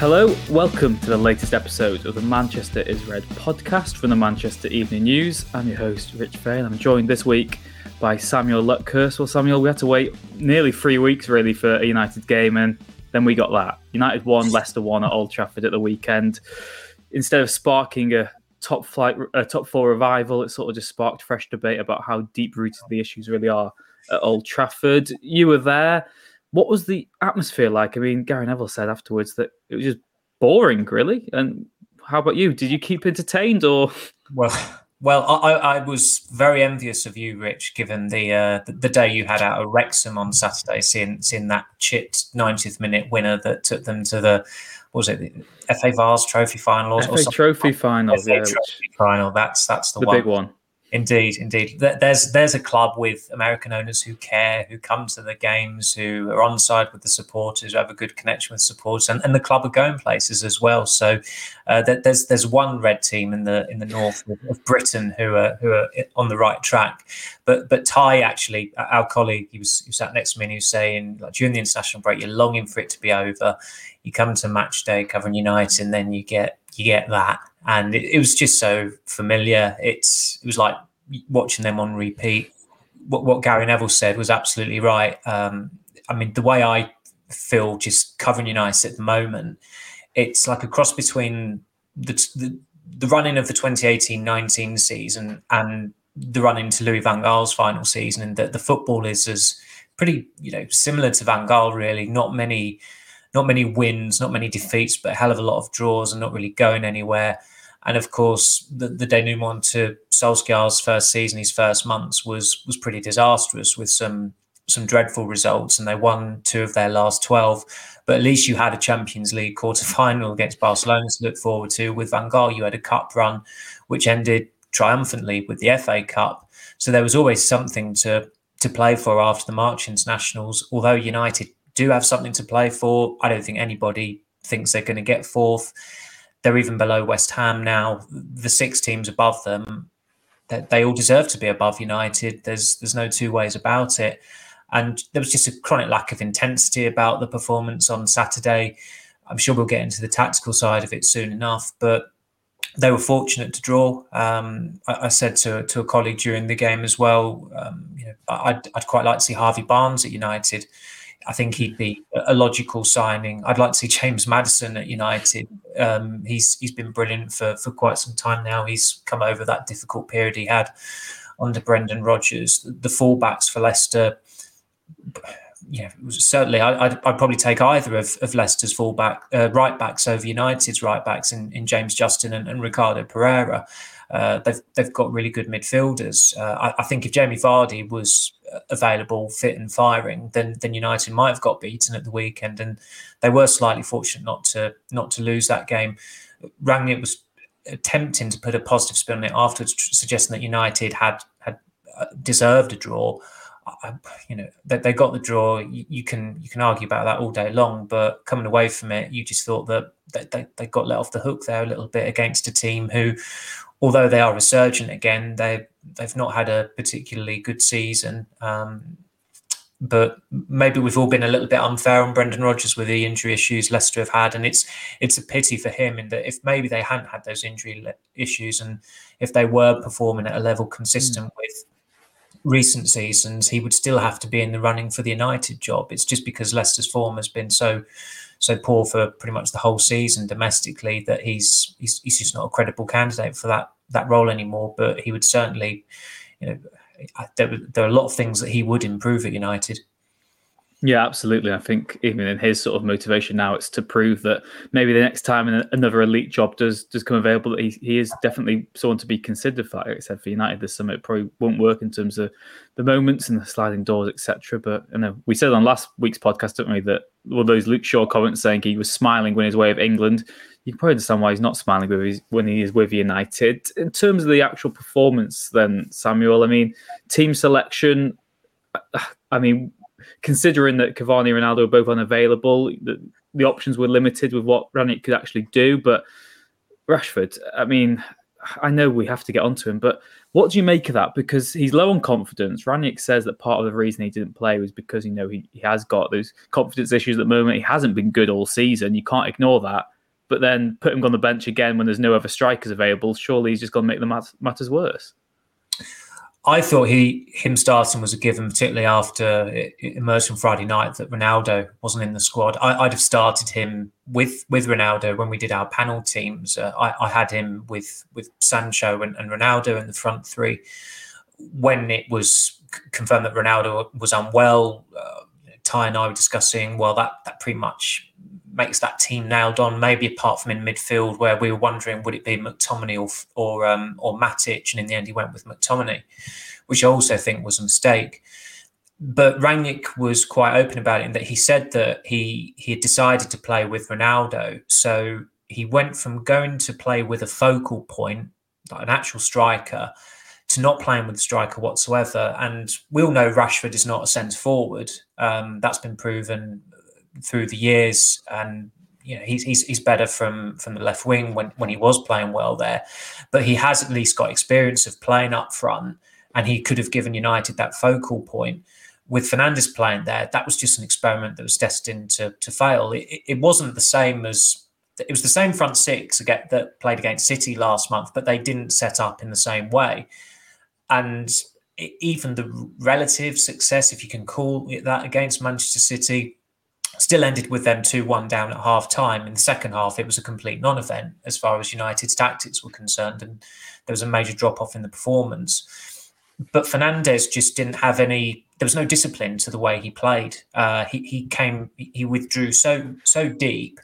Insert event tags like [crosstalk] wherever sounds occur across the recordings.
Hello, welcome to the latest episode of the Manchester is Red podcast from the Manchester Evening News. I'm your host, Rich Fay. I'm joined this week by Samuel Luckhurst. Well, Samuel, we had to wait nearly three weeks really for a United game, and then we got that. United won, Leicester won at Old Trafford at the weekend. Instead of sparking a top flight, a top four revival, it sort of just sparked fresh debate about how deep rooted the issues really are at Old Trafford. You were there what was the atmosphere like? I mean, Gary Neville said afterwards that it was just boring, really. And how about you? Did you keep entertained or? Well, well, I, I was very envious of you, Rich, given the, uh, the, the day you had out of Wrexham on Saturday, seeing seeing that chit 90th minute winner that took them to the what was it the FA Vase Trophy final or, FA or Trophy final? FA yeah, Trophy final. That's that's the, the one. big one. Indeed, indeed. There's there's a club with American owners who care, who come to the games, who are on side with the supporters, who have a good connection with supporters, and, and the club are going places as well. So uh, there's there's one red team in the in the north of Britain who are who are on the right track. But but Ty actually, our colleague, he was he sat next to me and he was saying like during the international break, you're longing for it to be over. You come to match day covering United, and then you get you get that and it, it, was just so familiar. It's it was like watching them on repeat. What, what Gary Neville said was absolutely right. Um, I mean, the way I feel just covering United at the moment, it's like a cross between the the, the running of the 2018-19 season and the run into Louis Van Gaal's final season, and that the football is as pretty, you know, similar to Van Gaal. Really, not many not many wins, not many defeats, but a hell of a lot of draws and not really going anywhere. And of course, the, the denouement to Solskjaer's first season, his first months, was was pretty disastrous with some some dreadful results. And they won two of their last twelve. But at least you had a Champions League quarter final against Barcelona to look forward to. With Van Gaal, you had a cup run, which ended triumphantly with the FA Cup. So there was always something to to play for after the March internationals. Although United do have something to play for. I don't think anybody thinks they're going to get fourth. They're even below West Ham now. The six teams above them, they, they all deserve to be above United. There's there's no two ways about it. And there was just a chronic lack of intensity about the performance on Saturday. I'm sure we'll get into the tactical side of it soon enough, but they were fortunate to draw. Um, I, I, said to, to a colleague during the game as well, um, you know, I'd, I'd quite like to see Harvey Barnes at United. I think he'd be a logical signing. I'd like to see James Maddison at United. Um, he's he's been brilliant for for quite some time now. He's come over that difficult period he had under Brendan Rodgers. The fullbacks for Leicester, yeah, certainly I, would I'd probably take either of, of Leicester's fullback uh, right backs over United's right backs in, in James Justin and, and Ricardo Pereira. Uh, they've they've got really good midfielders. Uh, I, I, think if Jamie Vardy was available, fit and firing, then then United might have got beaten at the weekend, and they were slightly fortunate not to not to lose that game. Rangnick was attempting to put a positive spin on it afterwards, suggesting that United had had uh, deserved a draw. I, you know they, they got the draw. You, you, can you can argue about that all day long, but coming away from it, you just thought that they, they, they got let off the hook there a little bit against a team who although they are resurgent again, they they've not had a particularly good season. Um, but maybe we've all been a little bit unfair on Brendan Rodgers with the injury issues Leicester have had, and it's it's a pity for him in that if maybe they hadn't had those injury issues and if they were performing at a level consistent mm. with recent seasons, he would still have to be in the running for the United job. It's just because Leicester's form has been so so poor for pretty much the whole season domestically that he's he's, he's just not a credible candidate for that that role anymore. But he would certainly, you know, there, there are a lot of things that he would improve at United. Yeah, absolutely. I think even in his sort of motivation now, it's to prove that maybe the next time another elite job does does come available, he, he is definitely someone to be considered for. Like I said, for United this summer, it probably won't work in terms of the moments and the sliding doors, etc. But you know, we said on last week's podcast, didn't we, that all those Luke Shaw comments saying he was smiling when he's way of England. You can probably understand why he's not smiling with when he is with United. In terms of the actual performance, then Samuel, I mean, team selection. I mean, considering that Cavani and Ronaldo were both unavailable, the, the options were limited with what Rangnick could actually do. But Rashford, I mean, I know we have to get onto him, but what do you make of that? Because he's low on confidence. Rangnick says that part of the reason he didn't play was because you know he, he has got those confidence issues at the moment. He hasn't been good all season. You can't ignore that. But then put him on the bench again when there's no other strikers available. Surely he's just going to make the matters worse. I thought he him starting was a given, particularly after it, emerged from Friday night that Ronaldo wasn't in the squad. I, would have started him with with Ronaldo when we did our panel teams. Uh, I, I, had him with with Sancho and, and, Ronaldo in the front three. When it was confirmed that Ronaldo was unwell, uh, Ty and I were discussing. Well, that that pretty much makes that team nailed on. Maybe apart from in midfield, where we were wondering would it be McTominay or or um, or Matic, and in the end he went with McTominay, which I also think was a mistake. But Rangnick was quite open about it in that he said that he he had decided to play with Ronaldo, so he went from going to play with a focal point, like an actual striker, to not playing with a striker whatsoever. And we all know Rashford is not a centre forward. Um, that's been proven through the years, and you know he's, he's he's better from from the left wing when when he was playing well there, but he has at least got experience of playing up front, and he could have given United that focal point. With Fernandes playing there, that was just an experiment that was destined to to fail. It, it wasn't the same as it was the same front six again that played against City last month, but they didn't set up in the same way. And even the relative success, if you can call it that, against Manchester City, still ended with them 2 1 down at half time. In the second half, it was a complete non event as far as United's tactics were concerned, and there was a major drop off in the performance. But Fernandes just didn't have any. There was no discipline to the way he played. Uh, he he came. He withdrew so so deep,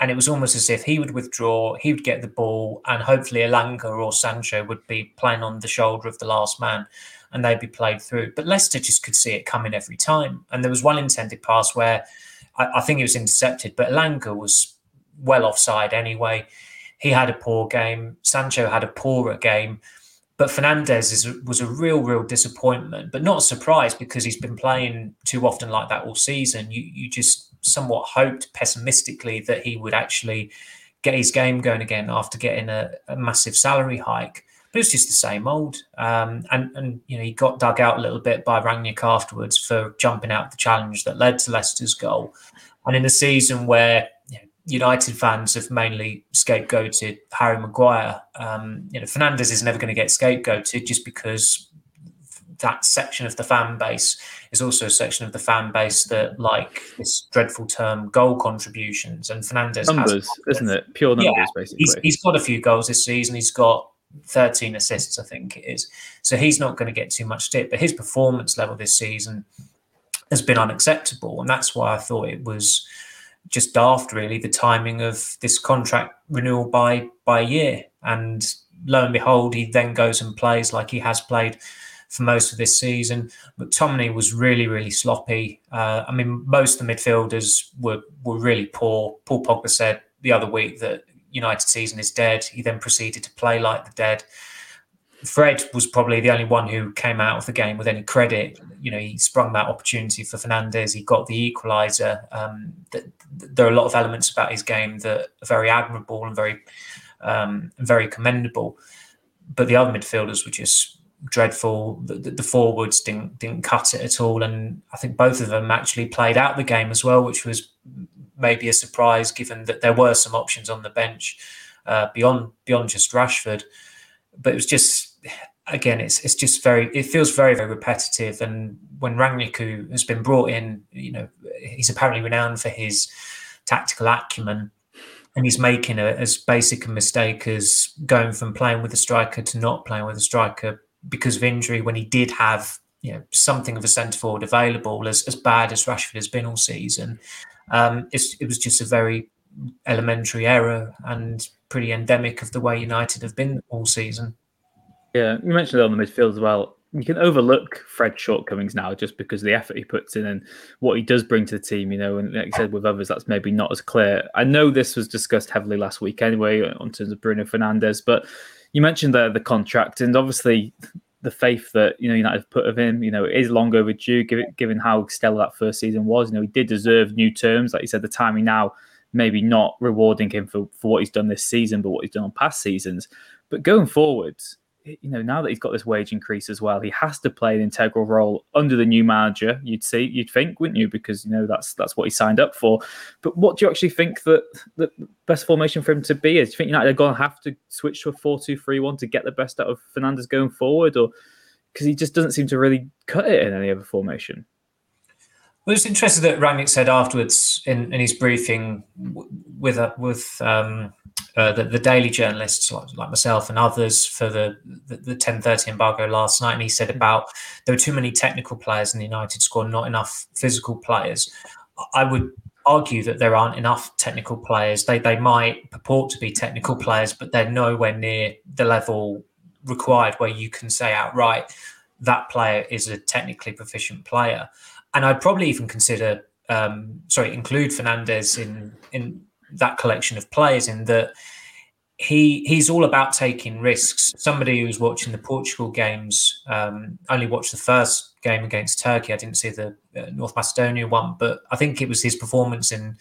and it was almost as if he would withdraw. He would get the ball, and hopefully Elanga or Sancho would be playing on the shoulder of the last man, and they'd be played through. But Leicester just could see it coming every time. And there was one intended pass where I, I think it was intercepted, but Elanga was well offside anyway. He had a poor game. Sancho had a poorer game. But Fernandes is, was a real, real disappointment, but not a surprise because he's been playing too often like that all season. You, you just somewhat hoped pessimistically that he would actually get his game going again after getting a, a massive salary hike but it was just the same old. Um, and and you know he got dug out a little bit by Rangnick afterwards for jumping out the challenge that led to Leicester's goal. And in a season where you know, United fans have mainly scapegoated Harry Maguire, um, you know Fernandes is never going to get scapegoated just because that section of the fan base is also a section of the fan base that like this dreadful term goal contributions and Fernandes numbers, has, isn't it? Pure numbers, yeah, basically. He's, he's got a few goals this season. He's got 13 assists, I think it is. So he's not going to get too much stick, but his performance level this season has been unacceptable. And that's why I thought it was just daft, really, the timing of this contract renewal by by year. And lo and behold, he then goes and plays like he has played for most of this season. McTominay was really, really sloppy. Uh, I mean, most of the midfielders were were really poor. Paul Pogba said the other week that United season is dead. He then proceeded to play like the dead. Fred was probably the only one who came out of the game with any credit. You know, he sprung that opportunity for Fernandes. He got the equaliser. Um, th- there are a lot of elements about his game that are very admirable and very, um, very commendable. But the other midfielders were just dreadful. The, the, the, forwards didn't didn't cut it at all, and I think both of them actually played out the game as well, which was maybe a surprise given that there were some options on the bench uh, beyond beyond just Rashford. But it was just again, it's it's just very it feels very very repetitive. And when Rangnick has been brought in, you know, he's apparently renowned for his tactical acumen. And he's making a, as basic a mistake as going from playing with a striker to not playing with a striker because of injury when he did have you know something of a centre forward available as as bad as Rashford has been all season. Um, it was just a very elementary error and pretty endemic of the way United have been all season. Yeah, you mentioned it on the midfield as well. You can overlook Fred's shortcomings now just because the effort he puts in and what he does bring to the team, you know. And like I said, with others, that's maybe not as clear. I know this was discussed heavily last week anyway, on terms of Bruno Fernandes, but you mentioned the the contract, and obviously the faith that you know United have put of him, you know, is long overdue. Given given how stellar that first season was, you know, he did deserve new terms. Like you said, the timing now maybe not rewarding him for for what he's done this season, but what he's done on past seasons. But going forwards, you know, now that he's got this wage increase as well, he has to play an integral role under the new manager. You'd see, you'd think, wouldn't you? Because you know that's that's what he signed up for. But what do you actually think that the best formation for him to be is? Do you think United are going to have to switch to a four-two-three-one to get the best out of Fernandes going forward, or because he just doesn't seem to really cut it in any other formation? Well, it's interesting that Rangnick said afterwards in, in his briefing with uh, with um, uh, the, the, daily journalists like, like, myself and others for the, the, the 10.30 embargo last night, and he said about there were too many technical players in the United squad, not enough physical players. I would argue that there aren't enough technical players. They they might purport to be technical players, but they're nowhere near the level required where you can say outright that player is a technically proficient player and I'd probably even consider, um, sorry, include Fernandes in in that collection of players. In that he he's all about taking risks. Somebody who's watching the Portugal games um, only watched the first game against Turkey. I didn't see the uh, North Macedonia one, but I think it was his performance in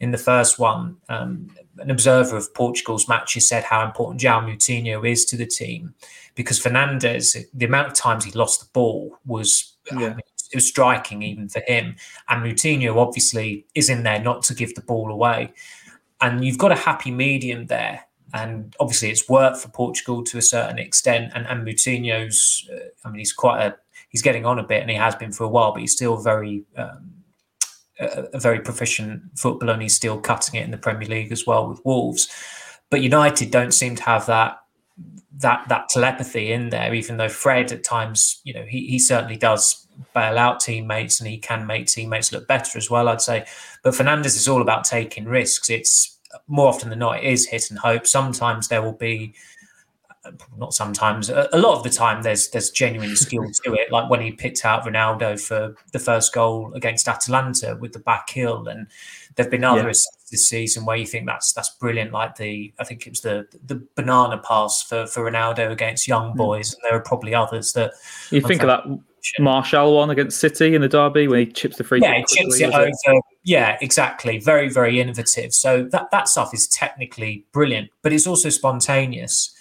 in the first one. Um, an observer of Portugal's matches said how important João Moutinho is to the team because Fernandes, the amount of times he lost the ball was yeah. I mean, it was striking even for him. And Moutinho obviously is in there not to give the ball away. And you've got a happy medium there. And obviously, it's worked for Portugal to a certain extent. And, and Moutinho's, uh, I mean, he's quite a, he's getting on a bit and he has been for a while, but he's still very, um, a, a very proficient footballer and he's still cutting it in the Premier League as well with Wolves. But United don't seem to have that that that telepathy in there, even though Fred at times, you know, he, he certainly does bail out teammates and he can make teammates look better as well, I'd say. But Fernandes is all about taking risks. It's more often than not, it is hit and hope. Sometimes there will be not sometimes a, lot of the time there's there's genuine skill [laughs] to it like when he picked out Ronaldo for the first goal against Atalanta with the back heel and there've been other yeah. this season where you think that's that's brilliant like the I think it was the the banana pass for for Ronaldo against young hmm. boys mm. and there are probably others that you think of that Martial one against City in the derby when he chips the free. Yeah, chips it over. It? Yeah, exactly. Very, very innovative. So that that stuff is technically brilliant, but it's also spontaneous.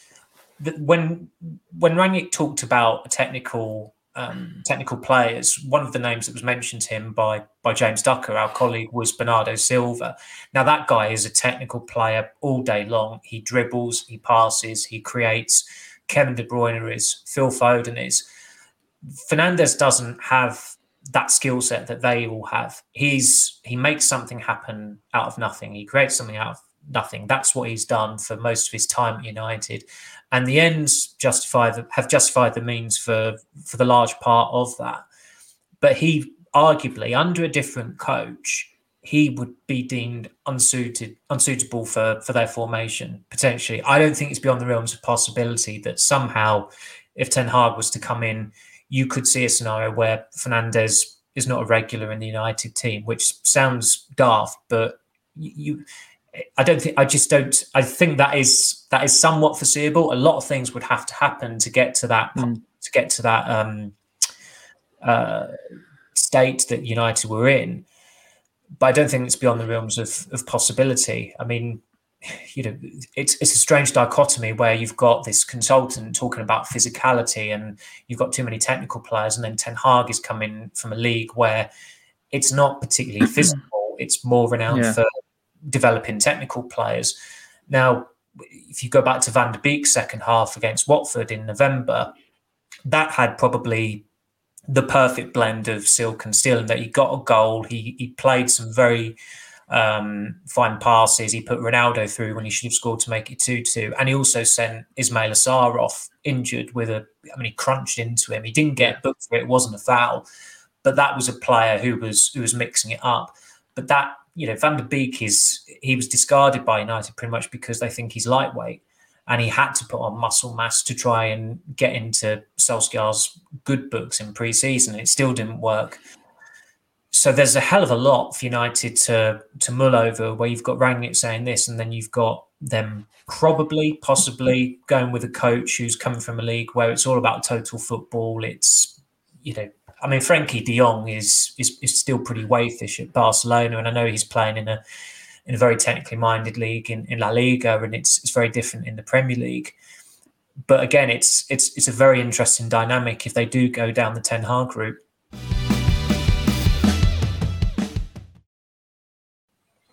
When when Rangnick talked about technical um, technical players, one of the names that was mentioned to him by by James Ducker, our colleague, was Bernardo Silva. Now that guy is a technical player all day long. He dribbles, he passes, he creates. Kevin De Bruyne is, Phil Foden is Fernandes doesn't have that skill set that they all have. He's he makes something happen out of nothing. He creates something out of nothing. That's what he's done for most of his time at United, and the ends justify the, have justified the means for for the large part of that. But he arguably under a different coach, he would be deemed unsuited, unsuitable for for their formation potentially. I don't think it's beyond the realms of possibility that somehow, if Ten Hag was to come in you could see a scenario where Fernandes is not a regular in the United team, which sounds daft, but you, I don't think I just don't. I think that is that is somewhat foreseeable. A lot of things would have to happen to get to that mm. to get to that um, uh, state that United were in. But I don't think it's beyond the realms of, of possibility. I mean, you know, it's it's a strange dichotomy where you've got this consultant talking about physicality, and you've got too many technical players, and then Ten Hag is coming from a league where it's not particularly [clears throat] physical; it's more renowned yeah. for developing technical players. Now, if you go back to Van der Beek's second half against Watford in November, that had probably the perfect blend of silk and steel, and that he got a goal. He he played some very um, find passes. He put Ronaldo through when he should have scored to make it 2 2. And he also sent Ismaila Sarr off injured with a, I mean, he crunched into him. He didn't get booked for it, it wasn't a foul. But that was a player who was who was mixing it up. But that, you know, Van der Beek is, he was discarded by United pretty much because they think he's lightweight. And he had to put on muscle mass to try and get into Solskjaer's good books in pre season. It still didn't work so there's a hell of a lot for United to to mull over where you've got Rangnick saying this and then you've got them probably possibly going with a coach who's coming from a league where it's all about total football. It's you know I mean Frenkie de Jong is is, is still pretty wayfish at Barcelona and I know he's playing in a in a very technically minded league in, in La Liga and it's it's very different in the Premier League. But again it's it's it's a very interesting dynamic if they do go down the Ten Hag route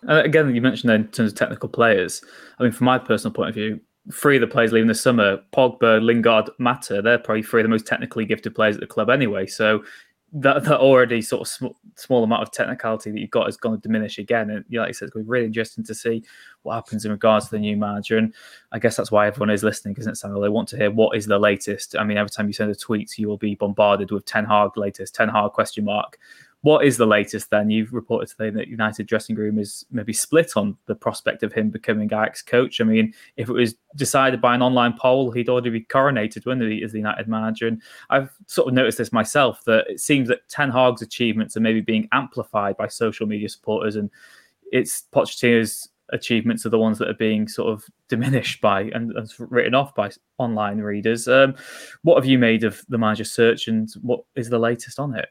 Again, you mentioned in terms of technical players. I mean, from my personal point of view, three of the players leaving the summer, Pogba, Lingard, Mata, they're probably three of the most technically gifted players at the club anyway. So that, that already sort of sm- small amount of technicality that you've got is going to diminish again. And like I said, it's going to be really interesting to see what happens in regards to the new manager. And I guess that's why everyone is listening, isn't it? They want to hear what is the latest. I mean, every time you send a tweet, you will be bombarded with Ten Hag latest, Ten Hag question mark what is the latest then? You've reported today that United dressing room is maybe split on the prospect of him becoming Ajax coach. I mean, if it was decided by an online poll, he'd already be coronated, wouldn't he, as the United manager? And I've sort of noticed this myself that it seems that Ten Hag's achievements are maybe being amplified by social media supporters, and it's Pochettino's achievements are the ones that are being sort of diminished by and, and written off by online readers. Um, what have you made of the manager search, and what is the latest on it?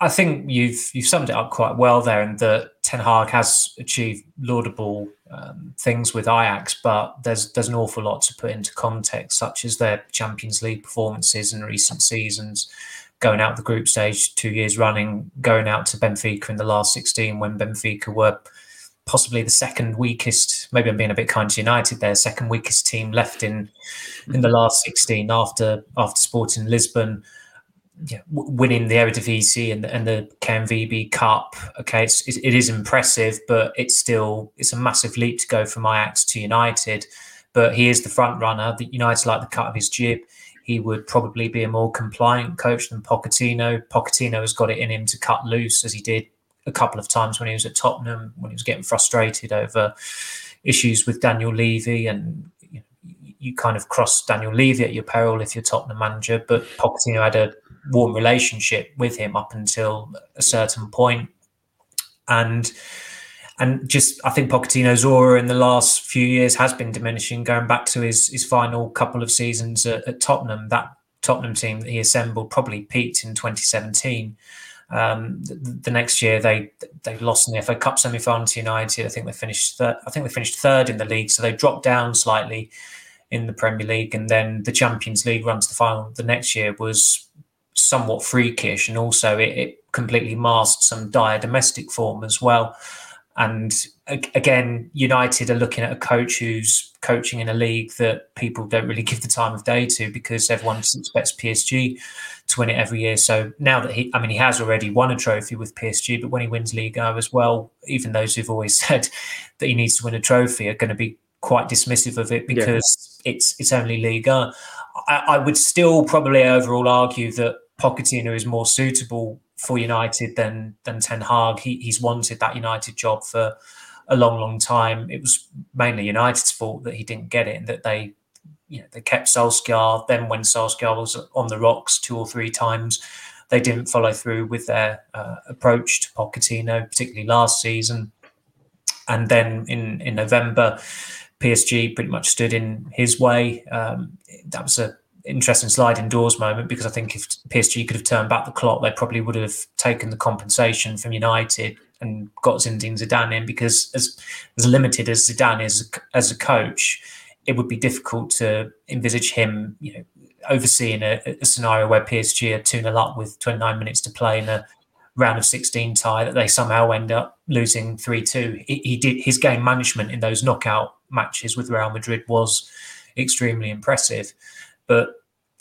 I think you've you've summed it up quite well there, and that Ten Hag has achieved laudable um, things with Ajax, but there's there's an awful lot to put into context, such as their Champions League performances in recent seasons, going out the group stage two years running, going out to Benfica in the last sixteen when Benfica were possibly the second weakest. Maybe I'm being a bit kind to United there, second weakest team left in in the last sixteen after after Sporting Lisbon yeah, winning the Eredivisie and, and the KNVB Cup. Okay, it's, it is impressive, but it's still it's a massive leap to go from Ajax to United. But he is the front runner. The United like the cut of his jib. He would probably be a more compliant coach than Pochettino. Pochettino has got it in him to cut loose, as he did a couple of times when he was at Tottenham, when he was getting frustrated over issues with Daniel Levy and you kind of cross Daniel Levy at your peril if you're Tottenham manager. But Pochettino had a warm relationship with him up until a certain point, and and just I think Pochettino's aura in the last few years has been diminishing. Going back to his his final couple of seasons at, at Tottenham, that Tottenham team that he assembled probably peaked in 2017. Um, the, the, next year they they lost in the FA Cup semi final to United. I think they finished third, I think they finished third in the league, so they dropped down slightly in the Premier League, and then the Champions League run to the final the next year was somewhat freakish, and also it, it completely masked some dire domestic form as well. And again, United are looking at a coach who's coaching in a league that people don't really [laughs] give the time of day to because everyone expects PSG to win it every year. So now that he, I mean, he has already won a trophy with PSG, but when he wins Liga as well, even those who've always [laughs] said that he needs to win a trophy are going to be quite dismissive of it because yeah. it's it's only Liga. I, I would still probably overall argue that Pochettino is more suitable for United than than Ten Hag. He, he's wanted that United job for a long, long time. It was mainly United's fault that he didn't get it and that they, you know, they kept Solskjaer. Then when Solskjaer was on the rocks two or three times, they didn't follow through with their uh, approach to Pochettino, particularly last season. And then in in November, PSG pretty much stood in his way. Um, that was a interesting sliding doors moment because I think if PSG could have turned back the clock, they probably would have taken the compensation from United and got Zinedine Zidane in because as as limited as Zidane is as a coach, it would be difficult to envisage him, you know, overseeing a, a scenario where PSG are 2 0 up with 29 minutes to play in a round of 16 tie that they somehow end up losing 3 2. He, he did his game management in those knockout matches with Real Madrid was extremely impressive. But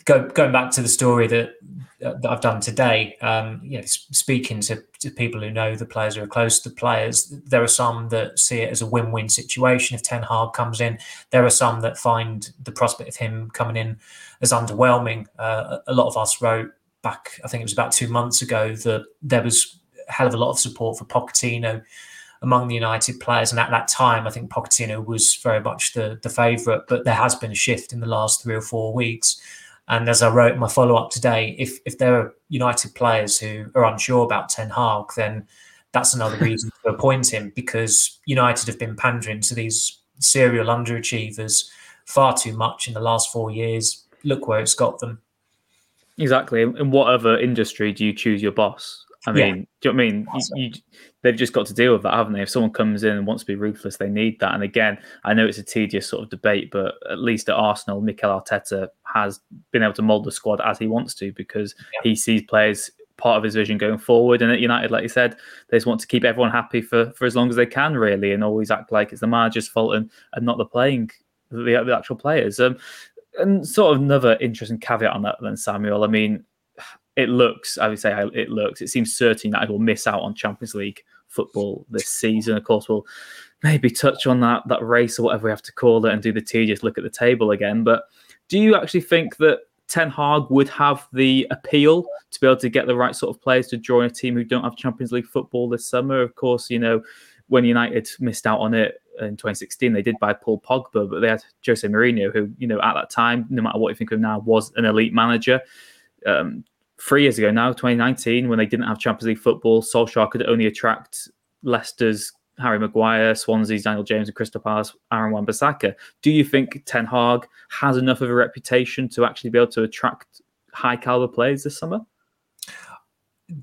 go, going back to the story that that I've done today, um, you know, speaking to, to, people who know the players who are close to the players, there are some that see it as a win-win situation if Ten Hag comes in. There are some that find the prospect of him coming in as underwhelming. Uh, a lot of us wrote back, I think it was about two months ago, that there was a hell of a lot of support for Pochettino among the United players, and at that time, I think Pochettino was very much the the favourite. But there has been a shift in the last three or four weeks and as I wrote in my follow up today, if if there are United players who are unsure about Ten Hag, then that's another [laughs] reason to appoint him because United have been pandering to these serial underachievers far too much in the last four years. Look where it's got them. Exactly. In what other industry do you choose your boss? I mean, yeah. do you know what I mean? You, you, they've just got to deal with that, haven't they? If someone comes in and wants to be ruthless, they need that. And again, I know it's a tedious sort of debate, but at least at Arsenal, Mikel Arteta has been able to mould the squad as he wants to because yeah. he sees players part of his vision going forward. And at United, like you said, they just want to keep everyone happy for, for as long as they can, really, and always act like it's the manager's fault and, and not the playing the, the actual players. Um, and sort of another interesting caveat on that, then Samuel. I mean, it looks, I would say, it looks. It seems certain that I will miss out on Champions League football this season. Of course, we'll maybe touch on that that race or whatever we have to call it and do the tedious look at the table again. But do you actually think that Ten Hag would have the appeal to be able to get the right sort of players to join a team who don't have Champions League football this summer? Of course, you know when United missed out on it in 2016, they did buy Paul Pogba, but they had Jose Mourinho, who you know at that time, no matter what you think of now, was an elite manager. Um, three years ago now, 2019, when they didn't have Champions League football, Solskjaer could only attract Leicester's Harry Maguire, Swansea's Daniel James, and Crystal Palace Aaron Wan-Bissaka. Do you think Ten Hag has enough of a reputation to actually be able to attract high caliber players this summer?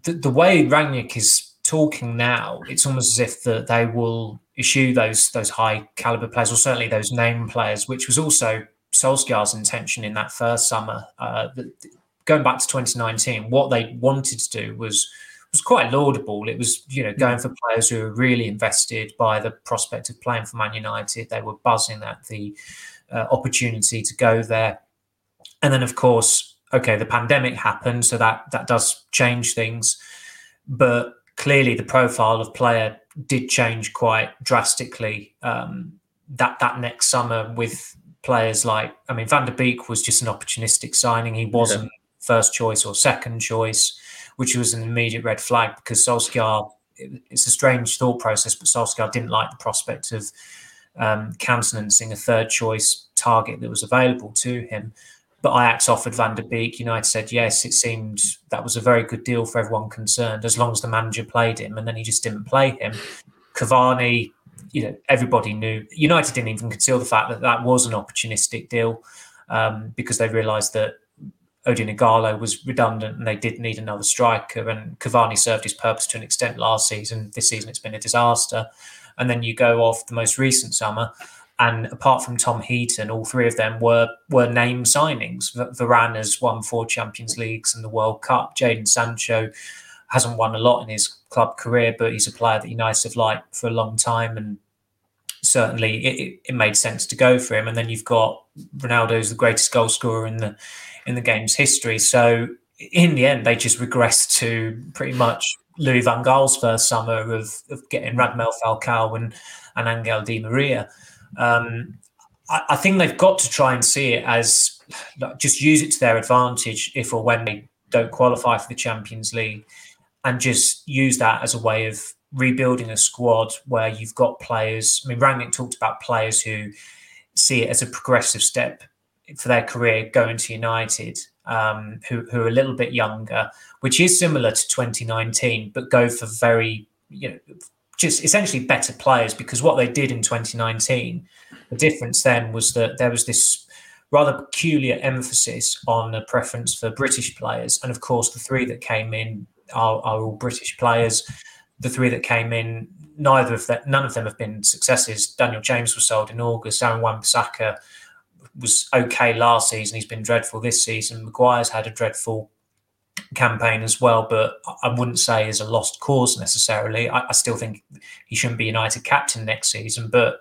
The, the way Rangnick is talking now, it's almost as if that they will issue those those high caliber players, or certainly those name players, which was also Solskjaer's intention in that first summer. Uh, going back to 2019, what they wanted to do was was quite laudable. It was, you know, going for players who were really invested by the prospect of playing for Man United. They were buzzing at the uh, opportunity to go there. And then, of course, okay, the pandemic happened, so that that does change things. But clearly, the profile of player did change quite drastically. Um, that that next summer with players like, I mean, Van der Beek was just an opportunistic signing. He wasn't. First choice or second choice, which was an immediate red flag because Solskjaer, it's a strange thought process, but Solskjaer didn't like the prospect of um, countenancing a third choice target that was available to him. But Ajax offered Van der Beek. United said yes. It seemed that was a very good deal for everyone concerned, as long as the manager played him, and then he just didn't play him. Cavani, you know, everybody knew. United didn't even conceal the fact that that was an opportunistic deal um, because they realised that Odion Ighalo was redundant and they did need another striker. And Cavani served his purpose to an extent last season. This season, it's been a disaster. And then you go off the most recent summer, and apart from Tom Heaton, all three of them were were name signings. Varane has won four Champions Leagues and the World Cup. Jadon Sancho hasn't won a lot in his club career, but he's a player that United have liked for a long time, and certainly it, it made sense to go for him. And then you've got Ronaldo, who's the greatest goal scorer in the in the game's history. So in the end, they just regressed to pretty much Louis van Gaal's first summer of, of getting Radamel Falcao and, and Angel Di Maria. Um, I, I, think they've got to try and see it as just use it to their advantage if or when they don't qualify for the Champions League and just use that as a way of rebuilding a squad where you've got players. I mean, Rangnick talked about players who see it as a progressive step for their career going to United, um, who, who are a little bit younger, which is similar to 2019, but go for very, you know, just essentially better players because what they did in 2019, the difference then was that there was this rather peculiar emphasis on a preference for British players. And of course, the three that came in are, are all British players. The three that came in, neither of them, none of them have been successes. Daniel James was sold in August. Aaron Wan-Bissaka was okay last season. He's been dreadful this season. Maguire's had a dreadful campaign as well, but I wouldn't say is a lost cause necessarily. I, I, still think he shouldn't be United captain next season, but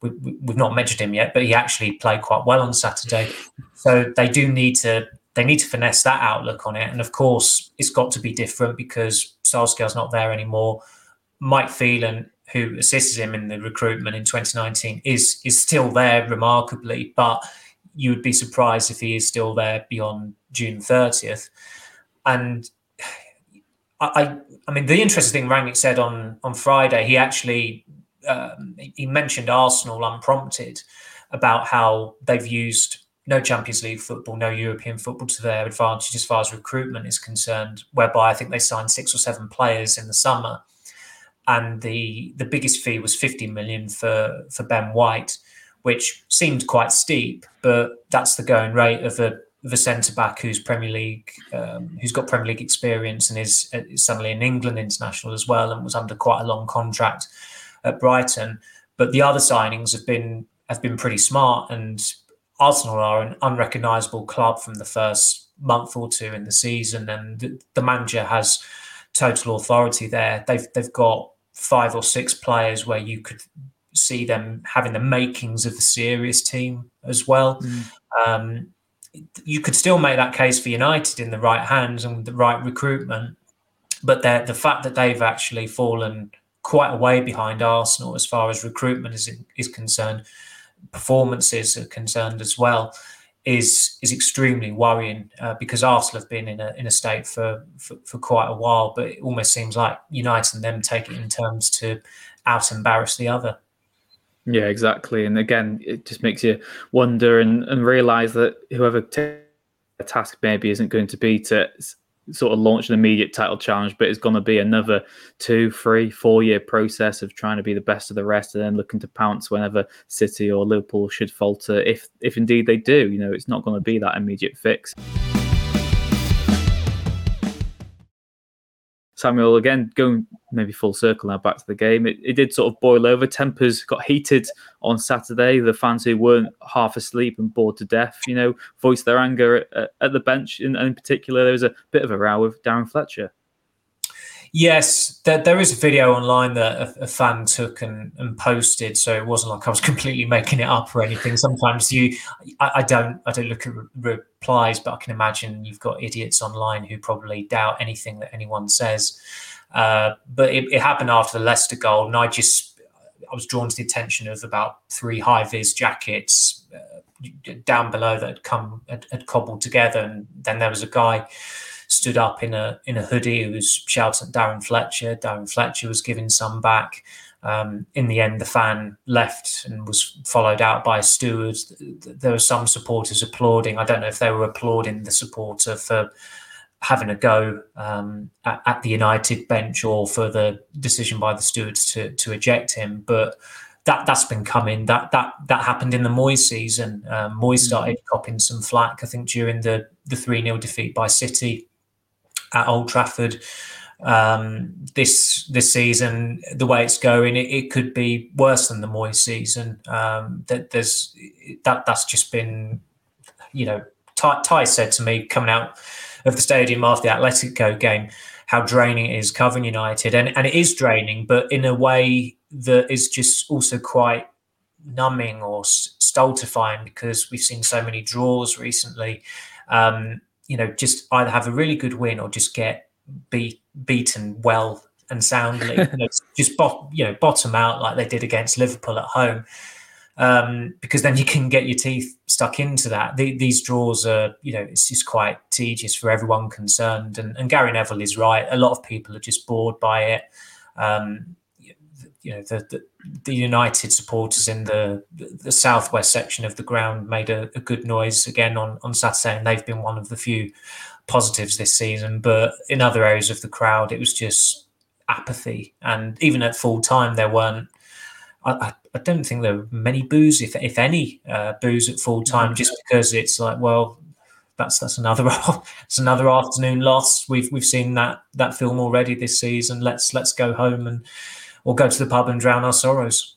we, have not mentioned him yet. But he actually played quite well on Saturday, so they do need to they need to finesse that outlook on it. And of course, it's got to be different because Solskjaer's not there anymore. Mike Phelan, who assisted him in the recruitment in 2019, is is still there remarkably, but you would be surprised if he is still there beyond June 30th. And I, I mean, the interesting thing Rangnick said on on Friday, he actually um, he mentioned Arsenal unprompted about how they've used no Champions League football, no European football to their advantage as far as recruitment is concerned. Whereby I think they signed six or seven players in the summer, and the the biggest fee was 50 million for for Ben White, which seemed quite steep, but that's the going rate of a of a centre back who's Premier League, um, who's got Premier League experience and is, suddenly an England international as well, and was under quite a long contract at Brighton. But the other signings have been have been pretty smart, and Arsenal are an unrecognisable club from the first month or two in the season, and the, the manager has total authority there. They've they've got five or six players where you could see them having the makings of a serious team as well. Mm. Um, you could still make that case for United in the right hands and with the right recruitment, but the fact that they've actually fallen quite a way behind Arsenal as far as recruitment is is concerned, performances are concerned as well, is is extremely worrying uh, because Arsenal have been in a in a state for, for, for quite a while, but it almost seems like United and them take it in terms to out embarrass the other. Yeah, exactly. And again, it just makes you wonder and, and realize that whoever takes a task maybe isn't going to be to sort of launch an immediate title challenge, but it's going to be another two, three, four year process of trying to be the best of the rest and then looking to pounce whenever City or Liverpool should falter. If if indeed they do, you know, it's not going to be that immediate fix. Samuel, again, going maybe full circle now back to the game, it, it did sort of boil over. Tempers got heated on Saturday. The fans who weren't half asleep and bored to death, you know, voiced their anger at, at the bench. And in particular, there was a bit of a row with Darren Fletcher. Yes, there, there is a video online that a, a, fan took and, and posted, so it wasn't like I was [laughs] completely making it up or anything. Sometimes you, I, I don't, I don't look at re- replies, but I can imagine you've got idiots online who probably doubt anything that anyone says. Uh, but it, it, happened after the Leicester goal, and I just, I was drawn to the attention of about three high vis jackets uh, down below that had come had, had cobbled together, and then there was a guy stood up in a in a hoodie who was shouting at Darren Fletcher. Darren Fletcher was giving some back. Um, in the end, the fan left and was followed out by a steward. There were some supporters applauding. I don't know if they were applauding the supporter for having a go um, at, at, the United bench or for the decision by the stewards to to eject him, but. That, that's been coming. That that that happened in the Moyes season. Um, Moyes mm. started copping some flack, I think, during the the three 0 defeat by City at Old Trafford um, this this season. The way it's going, it, it could be worse than the Moyes season. Um, that there's that that's just been, you know, Ty, Ty said to me coming out of the stadium after the Atletico game how draining it is covering United, and and it is draining, but in a way that is just also quite numbing or stultifying because we've seen so many draws recently. Um, you know, just either have a really good win or just get beat beaten well and soundly. you know, [laughs] just bot, you know bottom out like they did against Liverpool at home, um, because then you can get your teeth stuck into that. The, these draws are you know it's just quite tedious for everyone concerned. And, and Gary Neville is right. A lot of people are just bored by it. Um, you know the, the, the United supporters in the the southwest section of the ground made a, a, good noise again on on Saturday, and they've been one of the few positives this season. But in other areas of the crowd, it was just apathy, and even at full time, there weren't. I, I don't think there were many boos, if if any, uh, boos at full time, just because it's like, well, that's that's another [laughs] it's another afternoon loss. We've we've seen that that film already this season. Let's let's go home and or go to the pub and drown our sorrows.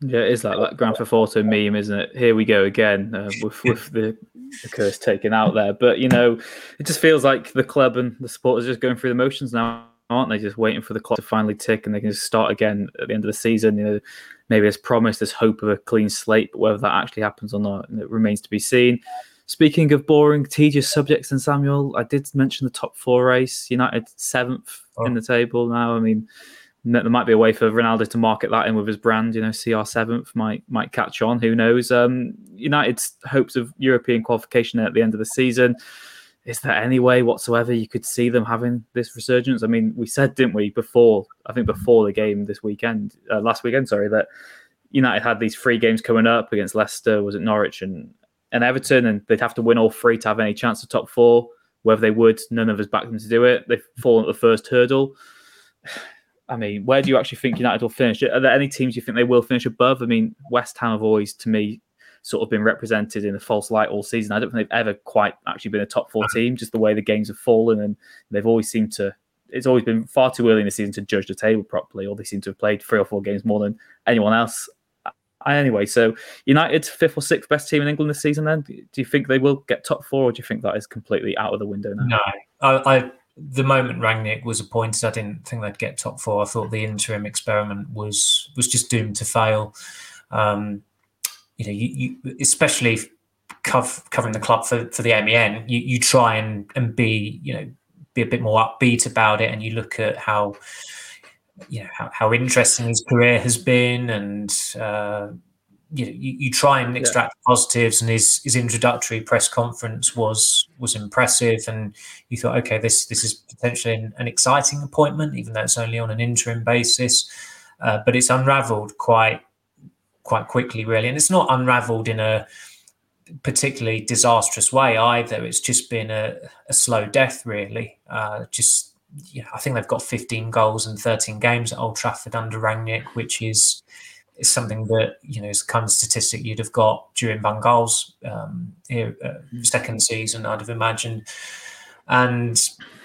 Yeah, it is like that Grand Theft Auto meme, isn't it? Here we go again uh, with with [laughs] the, the, curse taken out there. But you know, it just feels like the club and the supporters are just going through the motions now, aren't they? Just waiting for the clock to finally tick and they can just start again at the end of the season. You know, maybe there's promise, there's hope of a clean slate, but whether that actually happens or not, it remains to be seen. speaking of boring, tedious subjects, and Samuel, I did mention the top four race. United seventh oh. in the table now. I mean, there might be a way for Ronaldo to market that in with his brand. You know, CR seventh might might catch on. Who knows? Um, United's hopes of European qualification at the end of the season. Is there any way whatsoever you could see them having this resurgence? I mean, we said, didn't we, before? I think before the game this weekend, uh, last weekend, sorry, that United had these three games coming up against Leicester, was it Norwich and and Everton, and they'd have to win all three to have any chance of top four. Whether they would, none of us backed them to do it. They've fallen at the first hurdle. I mean, where do you actually think United will finish? Are there any teams you think they will finish above? I mean, West Ham have always, to me, sort of been represented in a false light all season. I don't think they've ever quite actually been a top four team, just the way the games have fallen. And they've always seemed to, it's always been far too early in the season to judge the table properly, or they seem to have played three or four games more than anyone else. Anyway, so United fifth or sixth best team in England this season. Then, do you think they will get top four, or do you think that is completely out of the window now? No, I, I the moment Rangnick was appointed, I didn't think they'd get top four. I thought the interim experiment was was just doomed to fail. Um, you know, you, you especially covering the club for, for the MEN, you, you try and, and be you know be a bit more upbeat about it, and you look at how you know how, how interesting his career has been, and uh, you, you, you try and extract yeah. positives and his his introductory press conference was was impressive and you thought okay this this is potentially an, an exciting appointment even though it's only on an interim basis. Uh, but it's unraveled quite quite quickly really. And it's not unraveled in a particularly disastrous way either. It's just been a, a slow death really. Uh, just yeah, I think they've got 15 goals and 13 games at Old Trafford under Rangnick, which is is something that you know is the kind of statistic you'd have got during Van Gaal's um, uh, second season, I'd have imagined. And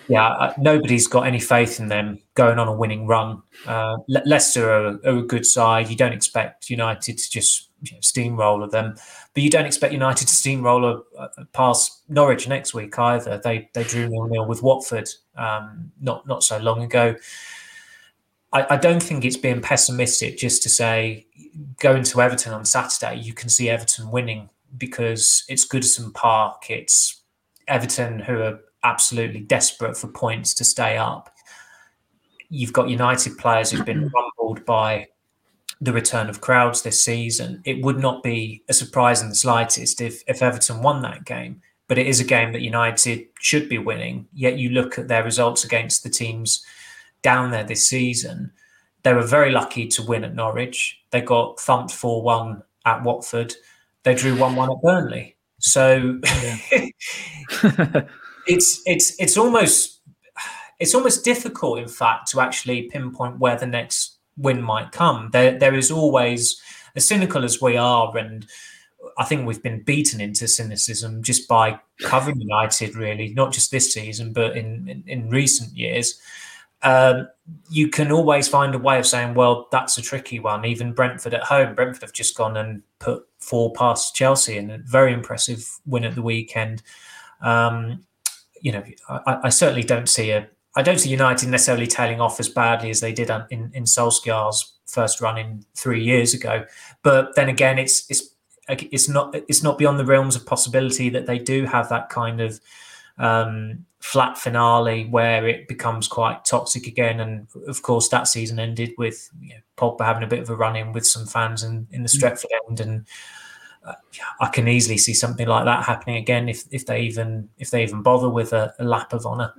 yeah, nobody's got any faith in them going on a winning run. Uh, Le- Leicester are, are, a good side. You don't expect United to just you know, steamroller them, but you don't expect United to steamroller uh, past Norwich next week either. They they drew nil nil with Watford um, not not so long ago. I, I don't think it's being pessimistic just to say going to Everton on Saturday, you can see Everton winning because it's Goodison Park. It's Everton who are absolutely desperate for points to stay up. You've got United players who've been [clears throat] rumbled by the return of crowds this season. It would not be a surprise in the slightest if, if Everton won that game, but it is a game that United should be winning. Yet you look at their results against the teams down there this season. They were very lucky to win at Norwich. They got thumped 4 1 at Watford. They drew 1 1 at Burnley. So [laughs] [laughs] it's it's it's almost it's almost difficult, in fact, to actually pinpoint where the next win might come. There there is always as cynical as we are, and I think we've been beaten into cynicism just by covering United, really, not just this season, but in in, in recent years um, you can always find a way of saying, well, that's a tricky one. Even Brentford at home, Brentford have just gone and put four past Chelsea in a very impressive win at the weekend. Um, you know, I, I, certainly don't see a, I don't see United necessarily tailing off as badly as they did in in Solskjaer's first run in three years ago. But then again, it's it's it's not it's not beyond the realms of possibility that they do have that kind of um, flat finale where it becomes quite toxic again. And of course, that season ended with you know, Pogba having a bit of a run in with some fans in, in the mm. Stretford end. And uh, I can easily see something like that happening again if, if they even if they even bother with a, a lap of honour.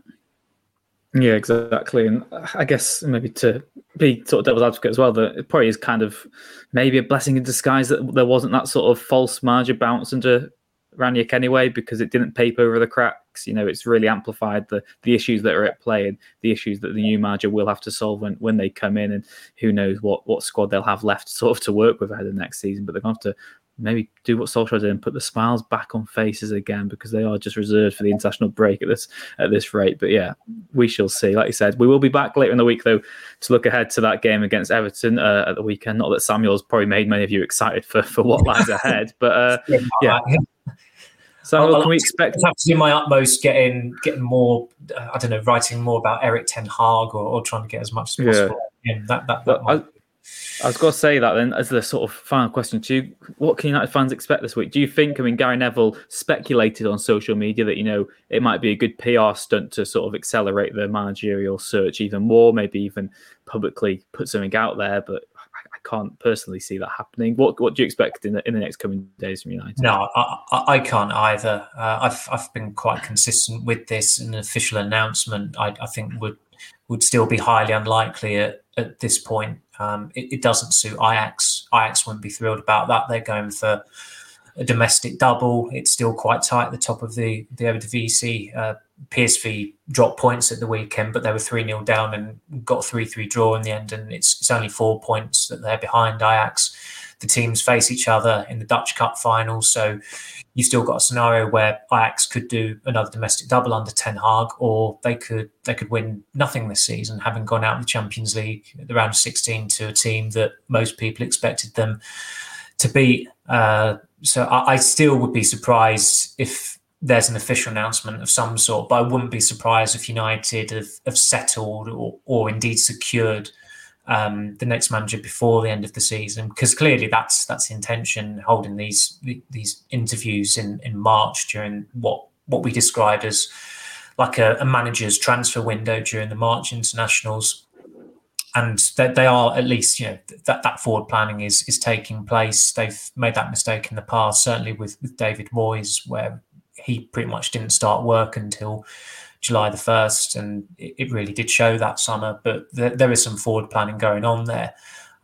Yeah, exactly. And I guess maybe to be sort of devil's advocate as well, that it probably is kind of maybe a blessing in disguise that there wasn't that sort of false margin bounce under Rangnick anyway because it didn't paper over the cracks. You know, it's really amplified the the issues that are at play and the issues that the new manager will have to solve when, when they come in. And who knows what what squad they'll have left [laughs] sort of to work with ahead of next season. But they're going to have to maybe do what Solskjaer did and put the smiles back on faces again because they are just reserved for the international break at this at this rate. But yeah, we shall see. Like you said, we will be back later in the week though to look ahead to that game against Everton uh, at the weekend. Not that Samuel's probably made many of you excited for for what lies [laughs] ahead, but uh, yeah. So I'll, can we expect? I have to do my utmost getting getting more. I don't know, writing more about Erik ten Hag or, or trying to get as much as possible. Yeah. That, that, that I, I was going to say that then as the sort of final question to you. What can United fans expect this week? Do you think, I mean, Gary Neville speculated on social media that, you know, it might be a good PR stunt to sort of accelerate the managerial search even more, maybe even publicly put something out there, but can't personally see that happening. What what do you expect in the, in the next coming days from United? No, I, I can't either. Uh, I've, I've been quite consistent with this. An official announcement, I, I think, would would still be highly unlikely at, at this point. Um, it, it, doesn't suit Ajax. Ajax wouldn't be thrilled about that. They're going for a domestic double. It's still quite tight at the top of the the Eredivisie. Uh, PSV dropped points at the weekend, but they were 3 0 down and got 3 3 draw in the end. And it's, it's only four points that they're behind Ajax. The teams face each other in the Dutch Cup final. So you've still got a scenario where Ajax could do another domestic double under Ten Hag, or they could they could win nothing this season, having gone out in the Champions League at the round of 16 to a team that most people expected them to beat. Uh, so I, I, still would be surprised if there's an official announcement of some sort, but I wouldn't be surprised if United have, have settled or, or indeed secured um, the next manager before the end of the season because clearly that's that's the intention holding these these interviews in in March during what what we describe as like a, a manager's transfer window during the March internationals and they, they are at least you know that that forward planning is is taking place they've made that mistake in the past certainly with with David Moyes where he pretty much didn't start work until July the 1st, and it, it really did show that summer. But there, is some forward planning going on there.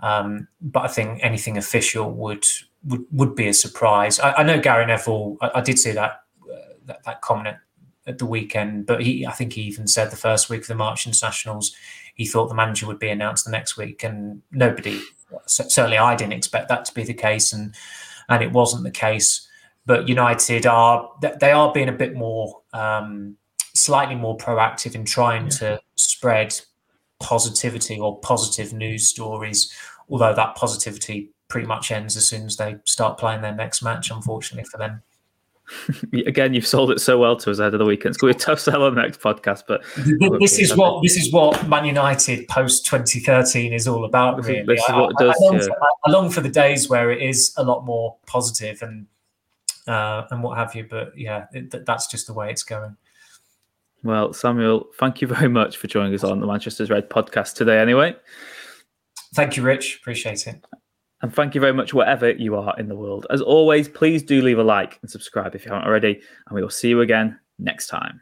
Um, but I think anything official would would, would be a surprise. I, I know Gary Neville. I, I did see that, uh, that, that comment at the weekend, but he I think he even said the first week of the March Internationals he thought the manager would be announced the next week, and nobody certainly I didn't expect that to be the case, and and it wasn't the case. But United are they are being a bit more um, slightly more proactive in trying yeah. to spread positivity or positive news stories, although that positivity pretty much ends as soon as they start playing their next match, unfortunately for them. [laughs] Again, you've sold it so well to us ahead of the weekend. It's going to be a tough sell on the next podcast, but this is what this is what Man United post 2013 is all about. Really, this is what it does. I, I, long, yeah. for, I long for the days where it is a lot more positive and uh, and what have you. But yeah, it, that's just the way it's going. Well, Samuel, thank you very much for joining us on the Manchester's Red podcast today, anyway. Thank you, Rich. Appreciate it. And thank you very much, wherever you are in the world. As always, please do leave a like and subscribe if you haven't already. And we will see you again next time.